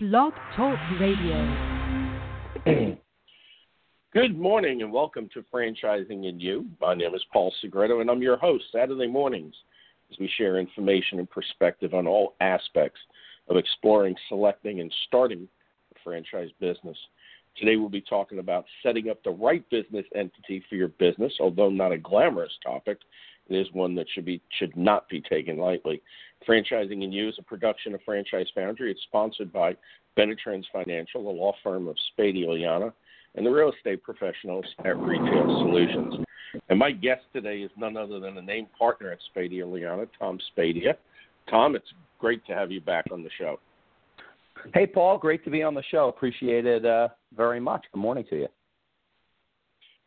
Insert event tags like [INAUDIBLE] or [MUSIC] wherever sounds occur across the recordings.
Blog Talk Radio. [CLEARS THROAT] Good morning and welcome to Franchising and You. My name is Paul Segreto and I'm your host Saturday mornings as we share information and perspective on all aspects of exploring, selecting, and starting a franchise business. Today we'll be talking about setting up the right business entity for your business, although not a glamorous topic. It is one that should be should not be taken lightly. Franchising in You is a production of Franchise Foundry. It's sponsored by Benetrends Financial, the law firm of Spadea Lignana, and the real estate professionals at Retail Solutions. And my guest today is none other than a named partner at Spadea Lignana, Tom Spadea. Tom, it's great to have you back on the show. Hey, Paul, great to be on the show. Appreciate it uh, very much. Good morning to you.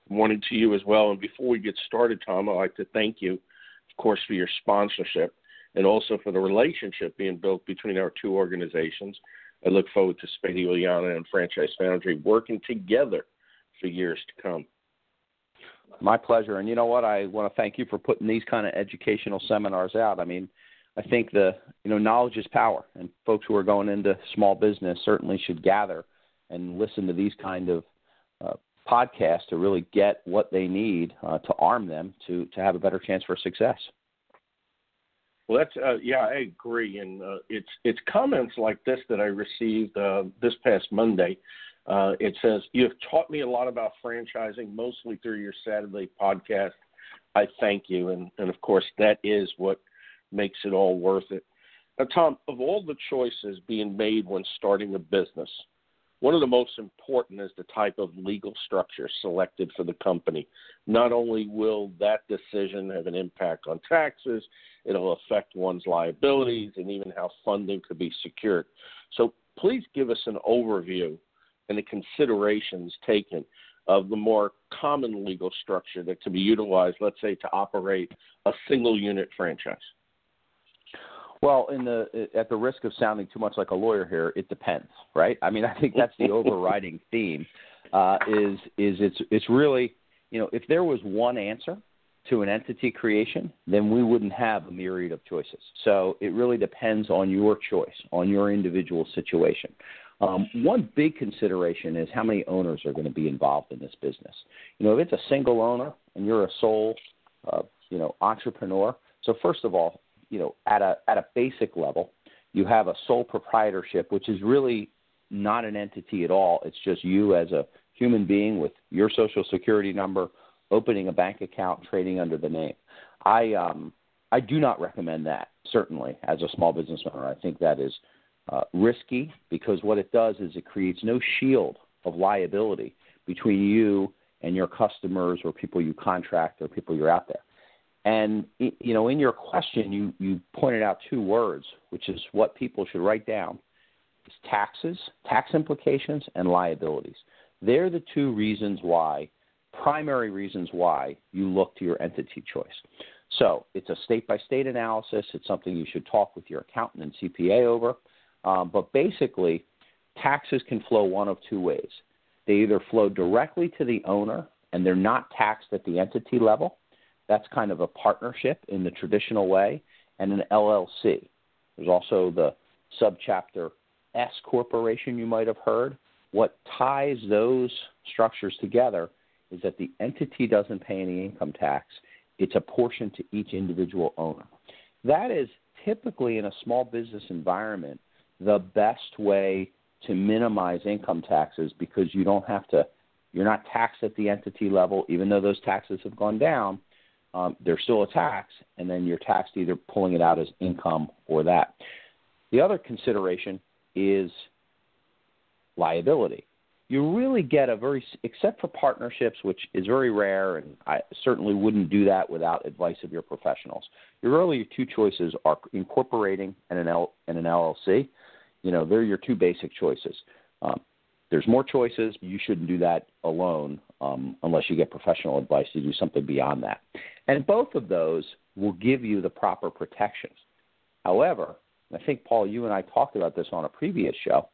Good morning to you as well. And before we get started, Tom, I'd like to thank you, of course, for your sponsorship and also for the relationship being built between our two organizations. I look forward to Spadea Lignana and Franchise Foundry working together for years to come. My pleasure. And you know what? I want to thank you for putting these kind of educational seminars out. I mean, I think the you know knowledge is power, and folks who are going into small business certainly should gather and listen to these kind of uh, podcasts to really get what they need uh, to arm them to to have a better chance for success. Well, that's uh, yeah, I agree, and uh, it's it's comments like this that I received uh, this past Monday. Uh, it says you have taught me a lot about franchising, mostly through your Saturday podcast. I thank you, and and of course that is what makes it all worth it. Now, Tom, of all the choices being made when starting a business, one of the most important is the type of legal structure selected for the company. Not only will that decision have an impact on taxes, it'll affect one's liabilities and even how funding could be secured. So, please give us an overview and the considerations taken of the more common legal structure that can be utilized, let's say, to operate a single unit franchise. Well, in the at the risk of sounding too much like a lawyer here, it depends, right? I mean, I think that's the [LAUGHS] overriding theme. Uh, is is it's it's really you know if there was one answer to an entity creation, then we wouldn't have a myriad of choices. So it really depends on your choice, on your individual situation. Um, one big consideration is how many owners are going to be involved in this business. You know, if it's a single owner and you're a sole, uh, you know, entrepreneur. So first of all, you know, at a at a basic level, you have a sole proprietorship, which is really not an entity at all. It's just you as a human being with your social security number, opening a bank account, trading under the name. I um, I do not recommend that certainly as a small business owner. I think that is uh, risky because what it does is it creates no shield of liability between you and your customers or people you contract or people you're out there. And you know, in your question, you you pointed out two words, which is what people should write down: is taxes, tax implications, and liabilities. They're the two reasons why, primary reasons why you look to your entity choice. So it's a state by state analysis. It's something you should talk with your accountant and CPA over. Um, but basically, taxes can flow one of two ways. They either flow directly to the owner and they're not taxed at the entity level, that's kind of a partnership in the traditional way, and an LLC. There's also the subchapter S corporation you might have heard. What ties those structures together is that the entity doesn't pay any income tax. It's a portion to each individual owner. That is typically in a small business environment the best way to minimize income taxes because you don't have to you're not taxed at the entity level even though those taxes have gone down um, there's still a tax, and then you're taxed either pulling it out as income or that. The other consideration is liability. You really get a very, except for partnerships, which is very rare, and I certainly wouldn't do that without advice of your professionals. Your really your two choices are incorporating and an, L, and an LLC. You know, they're your two basic choices. Um, there's more choices. You shouldn't do that alone um, unless you get professional advice to do something beyond that. And both of those will give you the proper protections. However, I think, Paul, you and I talked about this on a previous show.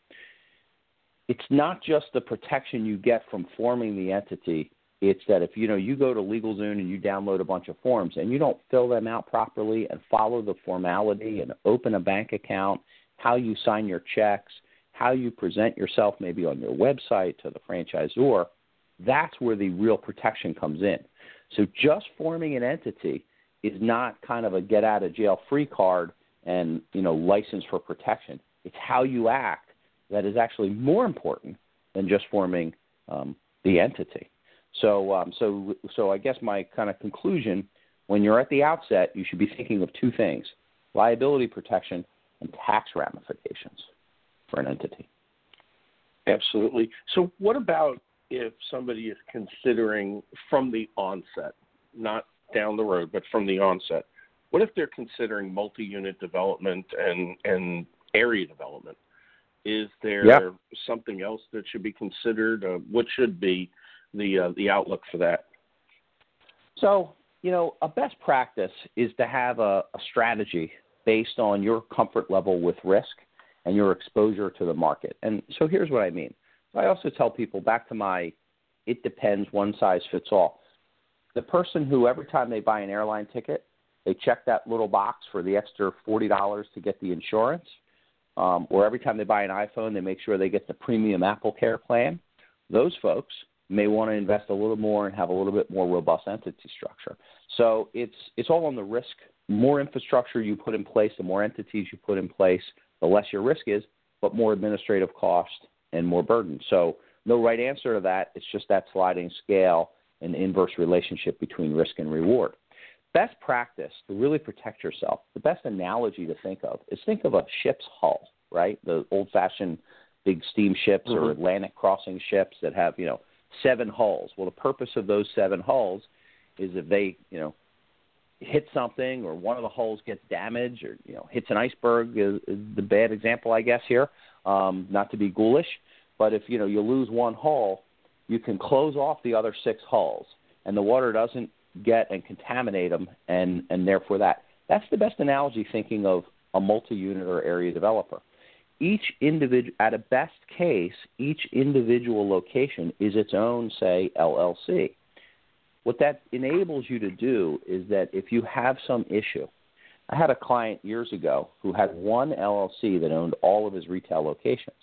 It's not just the protection you get from forming the entity. It's that if you know you go to LegalZoom and you download a bunch of forms and you don't fill them out properly and follow the formality and open a bank account, how you sign your checks, how you present yourself, maybe on your website to the franchisor, that's where the real protection comes in. So just forming an entity is not kind of a get out of jail free card and you know license for protection. It's how you act that is actually more important than just forming um, the entity. So, um, so, so I guess my kind of conclusion: when you're at the outset, you should be thinking of two things: liability protection and tax ramifications for an entity. Absolutely. So, what about if somebody is considering from the onset, not down the road, but from the onset? What if they're considering multi-unit development and and area development? Is there yeah. something else that should be considered? Uh, what should be the uh, the outlook for that? So, you know, a best practice is to have a, a strategy based on your comfort level with risk and your exposure to the market. And so here's what I mean. I also tell people back to my it depends, one size fits all. The person who every time they buy an airline ticket, they check that little box for the extra forty dollars to get the insurance, um, or every time they buy an iPhone, they make sure they get the premium Apple Care plan. Those folks may want to invest a little more and have a little bit more robust entity structure. So it's it's all on the risk. More infrastructure you put in place, the more entities you put in place, the less your risk is, but more administrative cost and more burden. So no right answer to that. It's just that sliding scale and inverse relationship between risk and reward. Best practice to really protect yourself, the best analogy to think of is think of a ship's hull, right? The old fashioned big steamships mm-hmm. or Atlantic crossing ships that have, you know, seven hulls. Well, the purpose of those seven hulls is if they, you know, hit something or one of the hulls gets damaged or you know hits an iceberg is, is the bad example I guess here. Um, not to be ghoulish, but if you know you lose one hull, you can close off the other six hulls, and the water doesn't get and contaminate them, and and therefore that that's the best analogy thinking of a multi-unit or area developer. Each individual, at a best case, each individual location is its own, say, LLC. What that enables you to do is that if you have some issue, I had a client years ago who had one LLC that owned all of his retail locations.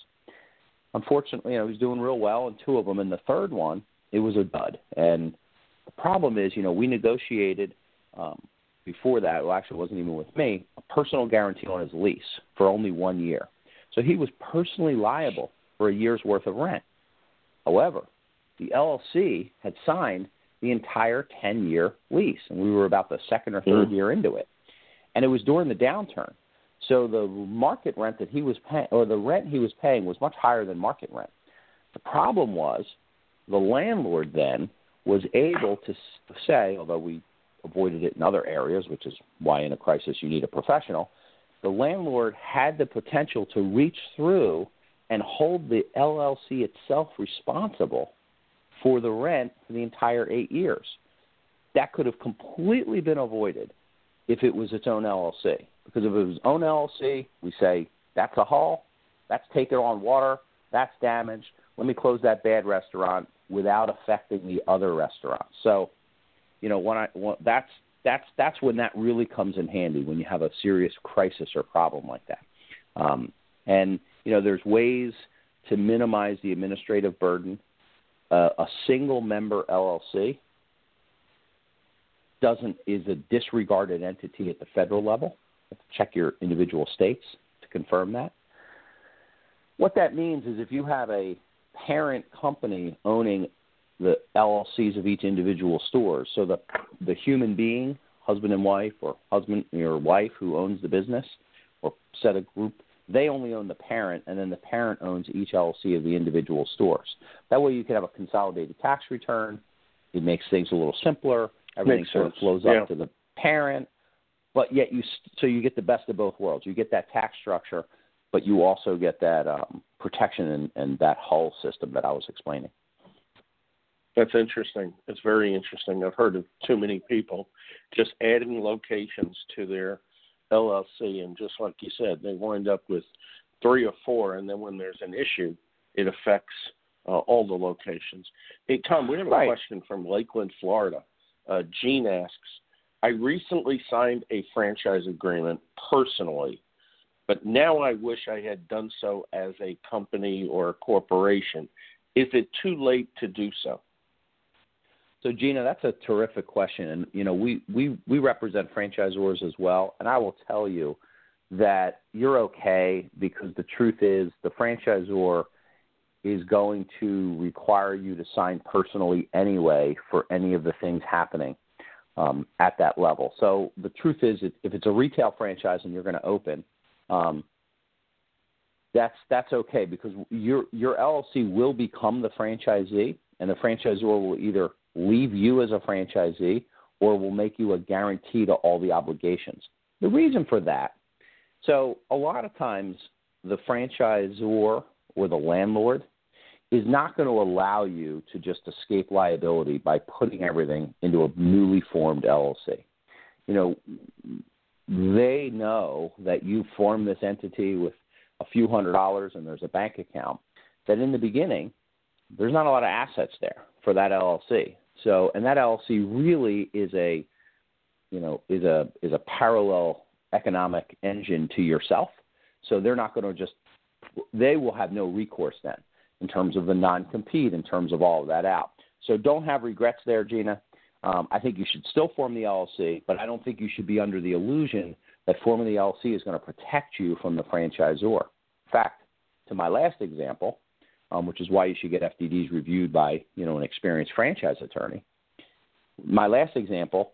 Unfortunately, you know, he was doing real well in two of them, and the third one, it was a dud. And the problem is, you know, we negotiated um, before that. Well, actually, it wasn't even with me. A personal guarantee on his lease for only one year, so he was personally liable for a year's worth of rent. However, the LLC had signed the entire 10 year lease. And we were about the second or third mm. year into it. And it was during the downturn. So the market rent that he was paying, or the rent he was paying, was much higher than market rent. The problem was the landlord then was able to say, although we avoided it in other areas, which is why in a crisis you need a professional, the landlord had the potential to reach through and hold the LLC itself responsible for the rent for the entire eight years. That could have completely been avoided if it was its own LLC. Because if it was own LLC, we say that's a hull, that's taken on water, that's damaged. Let me close that bad restaurant without affecting the other restaurants. So, you know, when I when, that's that's that's when that really comes in handy when you have a serious crisis or problem like that. Um, and you know, there's ways to minimize the administrative burden uh, a single member LLC doesn't is a disregarded entity at the federal level. check your individual states to confirm that. What that means is if you have a parent company owning the LLCs of each individual store, so the the human being, husband and wife, or husband or wife who owns the business, or set a group they only own the parent, and then the parent owns each LLC of the individual stores. That way, you can have a consolidated tax return. It makes things a little simpler. Everything makes sort sense. of flows yeah. up to the parent, but yet you so you get the best of both worlds. You get that tax structure, but you also get that um, protection and, and that hull system that I was explaining. That's interesting. It's very interesting. I've heard of too many people just adding locations to their LLC, and just like you said, they wind up with three or four, and then when there's an issue, it affects uh, all the locations. Hey, Tom, we have a right. question from Lakeland, Florida. Uh, Gene asks, I recently signed a franchise agreement personally. but now I wish I had done so as a company or a corporation. Is it too late to do so? So Gina, that's a terrific question, and you know we we we represent franchisors as well, and I will tell you that you're okay because the truth is the franchisor is going to require you to sign personally anyway for any of the things happening um, at that level. So the truth is, if it's a retail franchise and you're going to open, um, that's that's okay because your your LLC will become the franchisee, and the franchisor will either leave you as a franchisee or will make you a guarantee to all the obligations. The reason for that, so a lot of times the franchisor or the landlord is not going to allow you to just escape liability by putting everything into a newly formed LLC. You know, they know that you formed this entity with a few hundred dollars and there's a bank account, that in the beginning, there's not a lot of assets there for that LLC. So, and that LLC really is a, you know, is a is a parallel economic engine to yourself. So they're not going to just, they will have no recourse then in terms of the non-compete, in terms of all of that out. So don't have regrets there, Gina. Um, I think you should still form the LLC, but I don't think you should be under the illusion that forming the LLC is going to protect you from the franchisor. In fact, to my last example, um, which is why you should get FDDs reviewed by you know an experienced franchise attorney. My last example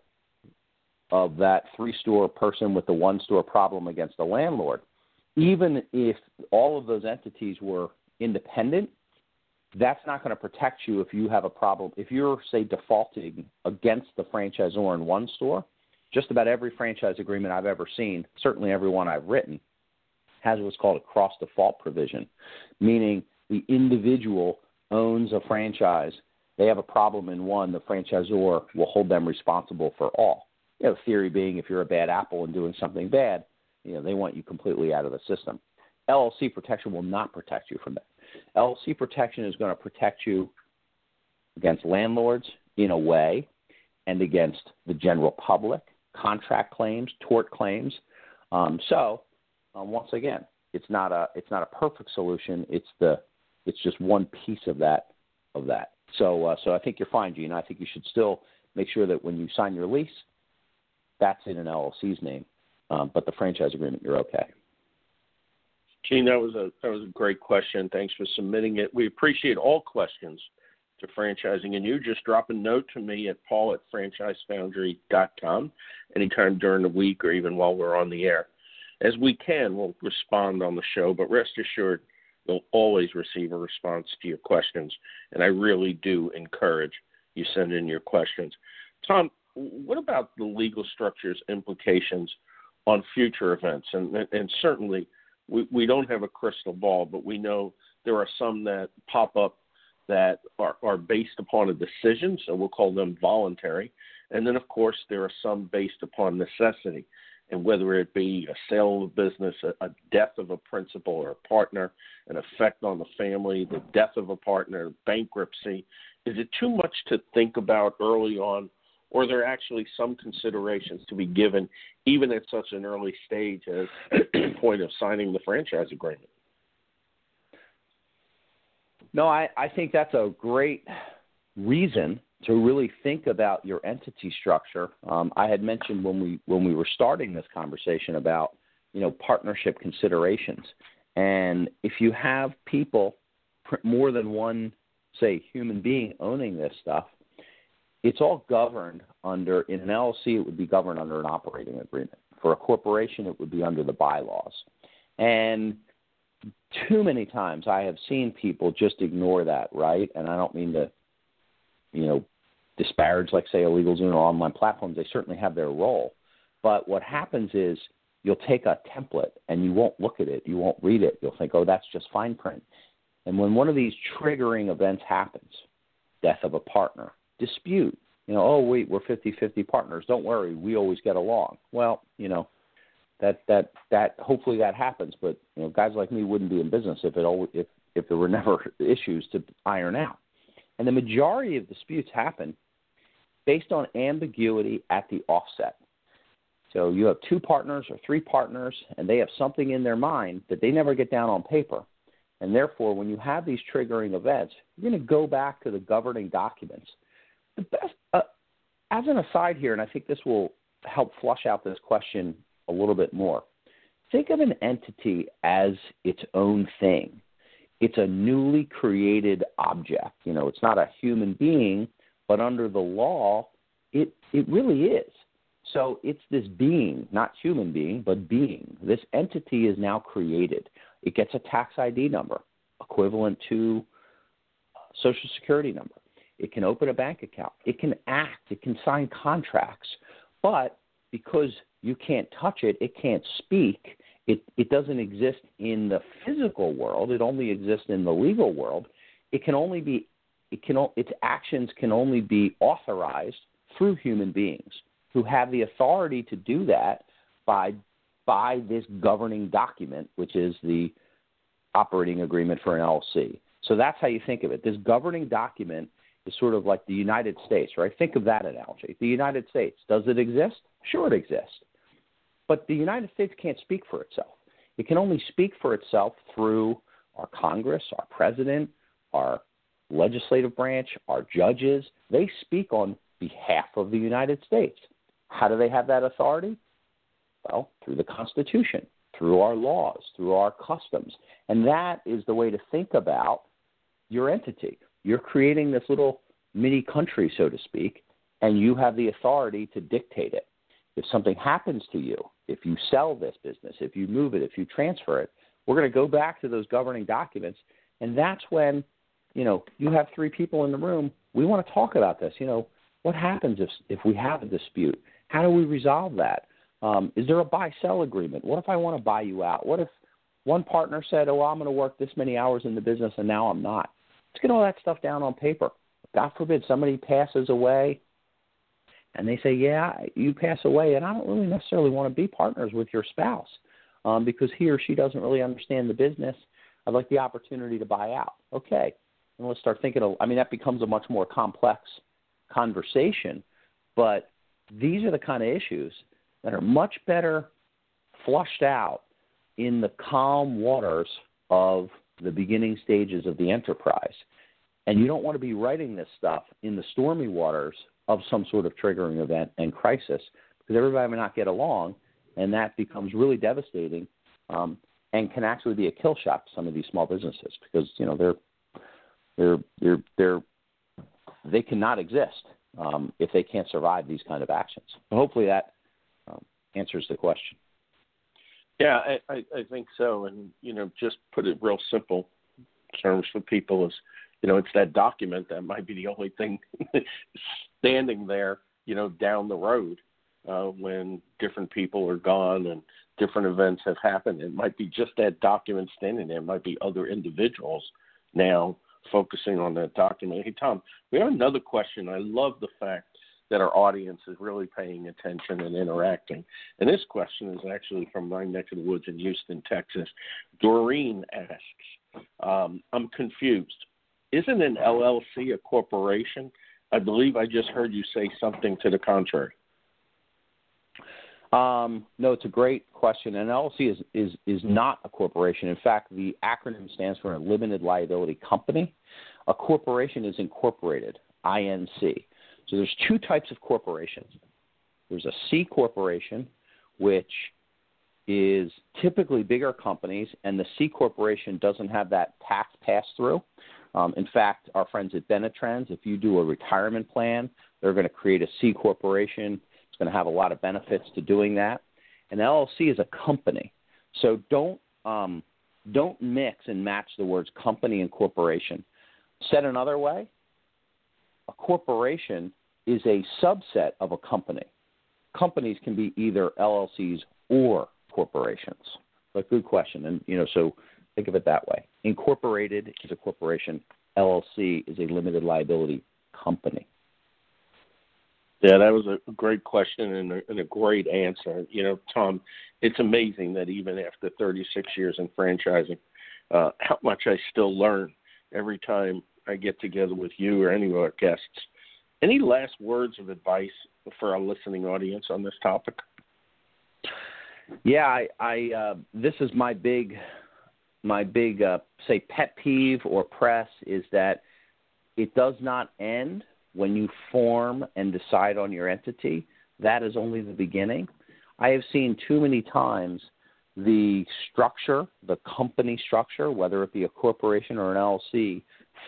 of that three-store person with the one-store problem against the landlord, even if all of those entities were independent, that's not going to protect you if you have a problem. If you're, say, defaulting against the franchisor in one store, just about every franchise agreement I've ever seen, certainly every one I've written, has what's called a cross default provision, meaning the individual owns a franchise, they have a problem in one, the franchisor will hold them responsible for all. You know, theory being if you're a bad apple and doing something bad, you know, they want you completely out of the system. LLC protection will not protect you from that. LLC protection is going to protect you against landlords in a way and against the general public, contract claims, tort claims. Um, so, um, once again, it's not a it's not a perfect solution. It's the it's just one piece of that of that. So uh, so I think you're fine, Gene. I think you should still make sure that when you sign your lease, that's in an LLC's name, um, but the franchise agreement you're okay. Gene, that was a that was a great question. Thanks for submitting it. We appreciate all questions to franchising, and you just drop a note to me at paul at franchisefoundry.com anytime during the week or even while we're on the air. As we can, we'll respond on the show, but rest assured, you'll always receive a response to your questions. And I really do encourage you send in your questions. Tom, what about the legal structure's implications on future events? And, and certainly, we, we don't have a crystal ball, but we know there are some that pop up that are, are based upon a decision, so we'll call them voluntary. And then, of course, there are some based upon necessity and whether it be a sale of a business, a, a death of a principal or a partner, an effect on the family, the death of a partner, bankruptcy, is it too much to think about early on, or are there actually some considerations to be given even at such an early stage as the [CLEARS THROAT] point of signing the franchise agreement? No, I, I think that's a great reason to really think about your entity structure. Um, I had mentioned when we when we were starting this conversation about you know partnership considerations, and if you have people more than one say human being owning this stuff, it's all governed under in an LLC it would be governed under an operating agreement. For a corporation it would be under the bylaws. And too many times I have seen people just ignore that, right? And I don't mean to you know, disparage, like say illegal Zoom or online platforms, they certainly have their role. But what happens is you'll take a template and you won't look at it, you won't read it. You'll think, oh, that's just fine print. And when one of these triggering events happens, death of a partner, dispute, you know, oh wait, we're 50-50 partners. Don't worry, we always get along. Well, you know, that that that hopefully that happens. But you know, guys like me wouldn't be in business if it always, if if there were [LAUGHS] never issues to iron out. And the majority of disputes happen based on ambiguity at the offset. So you have two partners or three partners, and they have something in their mind that they never get down on paper. And therefore, when you have these triggering events, you're going to go back to the governing documents. The best, uh, as an aside here, and I think this will help flush out this question a little bit more. Think of an entity as its own thing. It's a newly created object. You know, it's not a human being, but under the law, it it really is. So it's this being, not human being, but being. This entity is now created. It gets a tax ID number equivalent to social security number. It can open a bank account. It can act. It can sign contracts. But because you can't touch it, it can't speak, it, it doesn't exist in the physical world, it only exists in the legal world. It can only be it can its actions can only be authorized through human beings who have the authority to do that by by this governing document, which is the operating agreement for an LLC. So that's how you think of it. This governing document is sort of like the United States, right? Think of that analogy. The United States, does it exist? Sure, it exists. But the United States can't speak for itself. It can only speak for itself through our Congress, our president, our legislative branch, our judges. They speak on behalf of the United States. How do they have that authority? Well, through the Constitution, through our laws, through our customs. And that is the way to think about your entity. You're creating this little mini country, so to speak, and you have the authority to dictate it. If something happens to you, if you sell this business, if you move it, if you transfer it, we're going to go back to those governing documents. And that's when, you know, you have three people in the room. We want to talk about this. You know, what happens if, if we have a dispute? How do we resolve that? Um, is there a buy sell agreement? What if I want to buy you out? What if one partner said, Oh, I'm going to work this many hours in the business and now I'm not? Let's get all that stuff down on paper. God forbid somebody passes away and they say, Yeah, you pass away, and I don't really necessarily want to be partners with your spouse um, because he or she doesn't really understand the business. I'd like the opportunity to buy out. Okay. And let's start thinking of, I mean, that becomes a much more complex conversation, but these are the kind of issues that are much better flushed out in the calm waters of the beginning stages of the enterprise. And you don't want to be writing this stuff in the stormy waters of some sort of triggering event and crisis because everybody may not get along, and that becomes really devastating um, and can actually be a kill shot to some of these small businesses because you know they're they're they're they're they cannot exist um, if they can't survive these kind of actions. So hopefully that um, answers the question. Yeah, I, I, think so. And, you know, just put it real simple terms for people is, you know, it's that document that might be the only thing [LAUGHS] standing there, you know, down the road uh, when different people are gone and different events have happened. It might be just that document standing there. It might be other individuals now focusing on that document. Hey, Tom, we have another question. I love the fact that our audience is really paying attention and interacting. And this question is actually from my neck of the woods in Houston, Texas. Doreen asks, um, I'm confused. Isn't an LLC a corporation? I believe I just heard you say something to the contrary. Um, no, it's a great question. An LLC is, is, is not a corporation. In fact, the acronym stands for a limited liability company. A corporation is incorporated, INC. So there's two types of corporations. There's a C corporation, which is typically bigger companies, and the C corporation doesn't have that tax pass through. Um, in fact, our friends at Benetrends, if you do a retirement plan, they're going to create a C corporation. It's going to have a lot of benefits to doing that. An LLC is a company, so don't um, don't mix and match the words company and corporation. Said another way, a corporation is a subset of a company. Companies can be either LLCs or corporations. But good question, and you know, so think of it that way. Incorporated is a corporation. LLC is a limited liability company. Yeah, that was a great question and a, and a great answer. You know, Tom, it's amazing that even after 36 years in franchising, uh, how much I still learn every time I get together with you or any of our guests. Any last words of advice for our listening audience on this topic? Yeah, I, I uh, this is my big, my big uh, say pet peeve or press is that it does not end when you form and decide on your entity. That is only the beginning. I have seen too many times the structure, the company structure, whether it be a corporation or an LLC,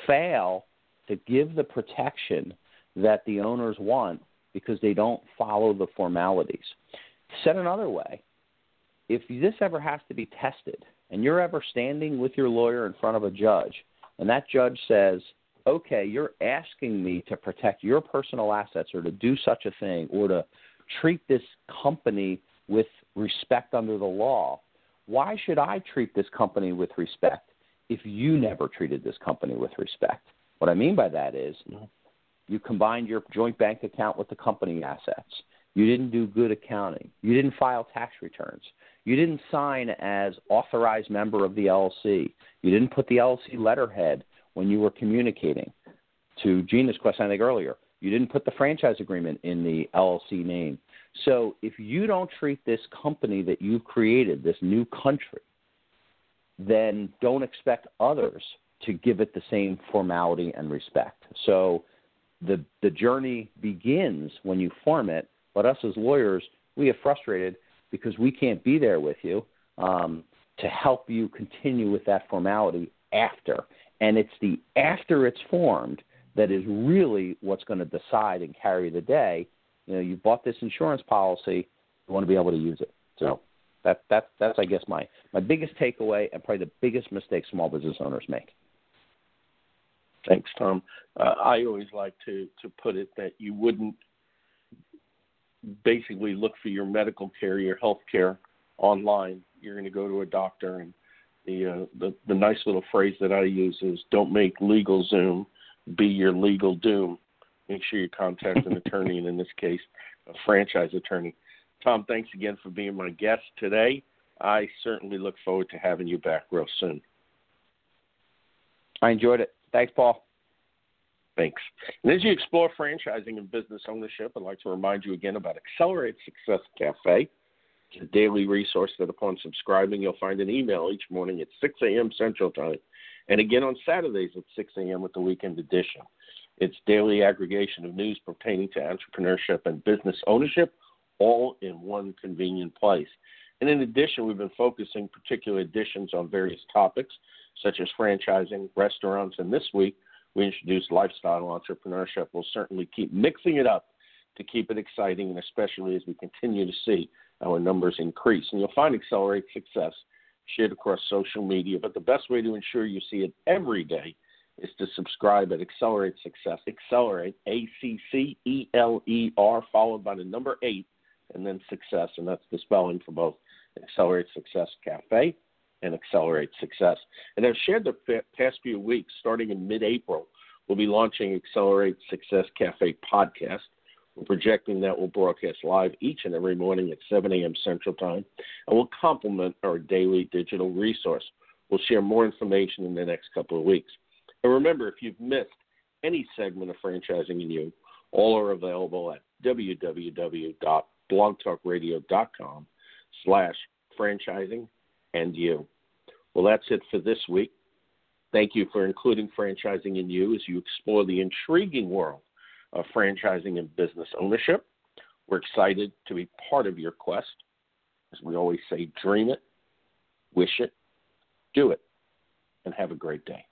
fail to give the protection that the owners want because they don't follow the formalities. Said another way, if this ever has to be tested and you're ever standing with your lawyer in front of a judge and that judge says, okay, you're asking me to protect your personal assets or to do such a thing or to treat this company with respect under the law, why should I treat this company with respect if you never treated this company with respect? What I mean by that is mm-hmm. you combined your joint bank account with the company assets. You didn't do good accounting. You didn't file tax returns. You didn't sign as authorized member of the LLC. You didn't put the LLC letterhead when you were communicating. To Gina's question, I think earlier, you didn't put the franchise agreement in the LLC name. So if you don't treat this company that you've created, this new country, then don't expect others to give it the same formality and respect. So the the journey begins when you form it, but us as lawyers, we get frustrated because we can't be there with you um, to help you continue with that formality after. And it's the after it's formed that is really what's going to decide and carry the day. You know, you bought this insurance policy, you want to be able to use it. So that that that's I guess my my biggest takeaway and probably the biggest mistake small business owners make. Thanks, Tom. Uh, I always like to to put it that you wouldn't basically look for your medical care, your health care online. You're going to go to a doctor, and the uh, the the nice little phrase that I use is "Don't make legal Zoom, be your legal doom." Make sure you contact an attorney, and in this case, a franchise attorney. Tom, thanks again for being my guest today. I certainly look forward to having you back real soon. I enjoyed it. Thanks, Paul. Thanks. And as you explore franchising and business ownership, I'd like to remind you again about Accelerate Success Cafe. It's a daily resource that upon subscribing, you'll find an email each morning at 6 a.m. Central Time, and again on Saturdays at 6 a.m. with the weekend edition. It's daily aggregation of news pertaining to entrepreneurship and business ownership, all in one convenient place. And in addition, we've been focusing particular editions on various topics such as franchising, restaurants, and this week we introduced lifestyle entrepreneurship. We'll certainly keep mixing it up to keep it exciting, and especially as we continue to see our numbers increase. And you'll find Accelerate Success shared across social media, but the best way to ensure you see it every day is to subscribe at Accelerate Success. Accelerate, A C C E L E R, followed by the number eight, and then success, and that's the spelling for both Accelerate Success Cafe and accelerate success. And I've shared the past few weeks, starting in mid April, we'll be launching Accelerate Success Cafe podcast. We're projecting that we'll broadcast live each and every morning at 7 a.m. Central Time, and we'll complement our daily digital resource. We'll share more information in the next couple of weeks. And remember, if you've missed any segment of Franchising and You, all are available at www.blogtalkradio.com slash franchising and you. Well, that's it for this week. Thank you for including franchising in you as you explore the intriguing world of franchising and business ownership. We're excited to be part of your quest. As we always say, dream it, wish it, do it, and have a great day.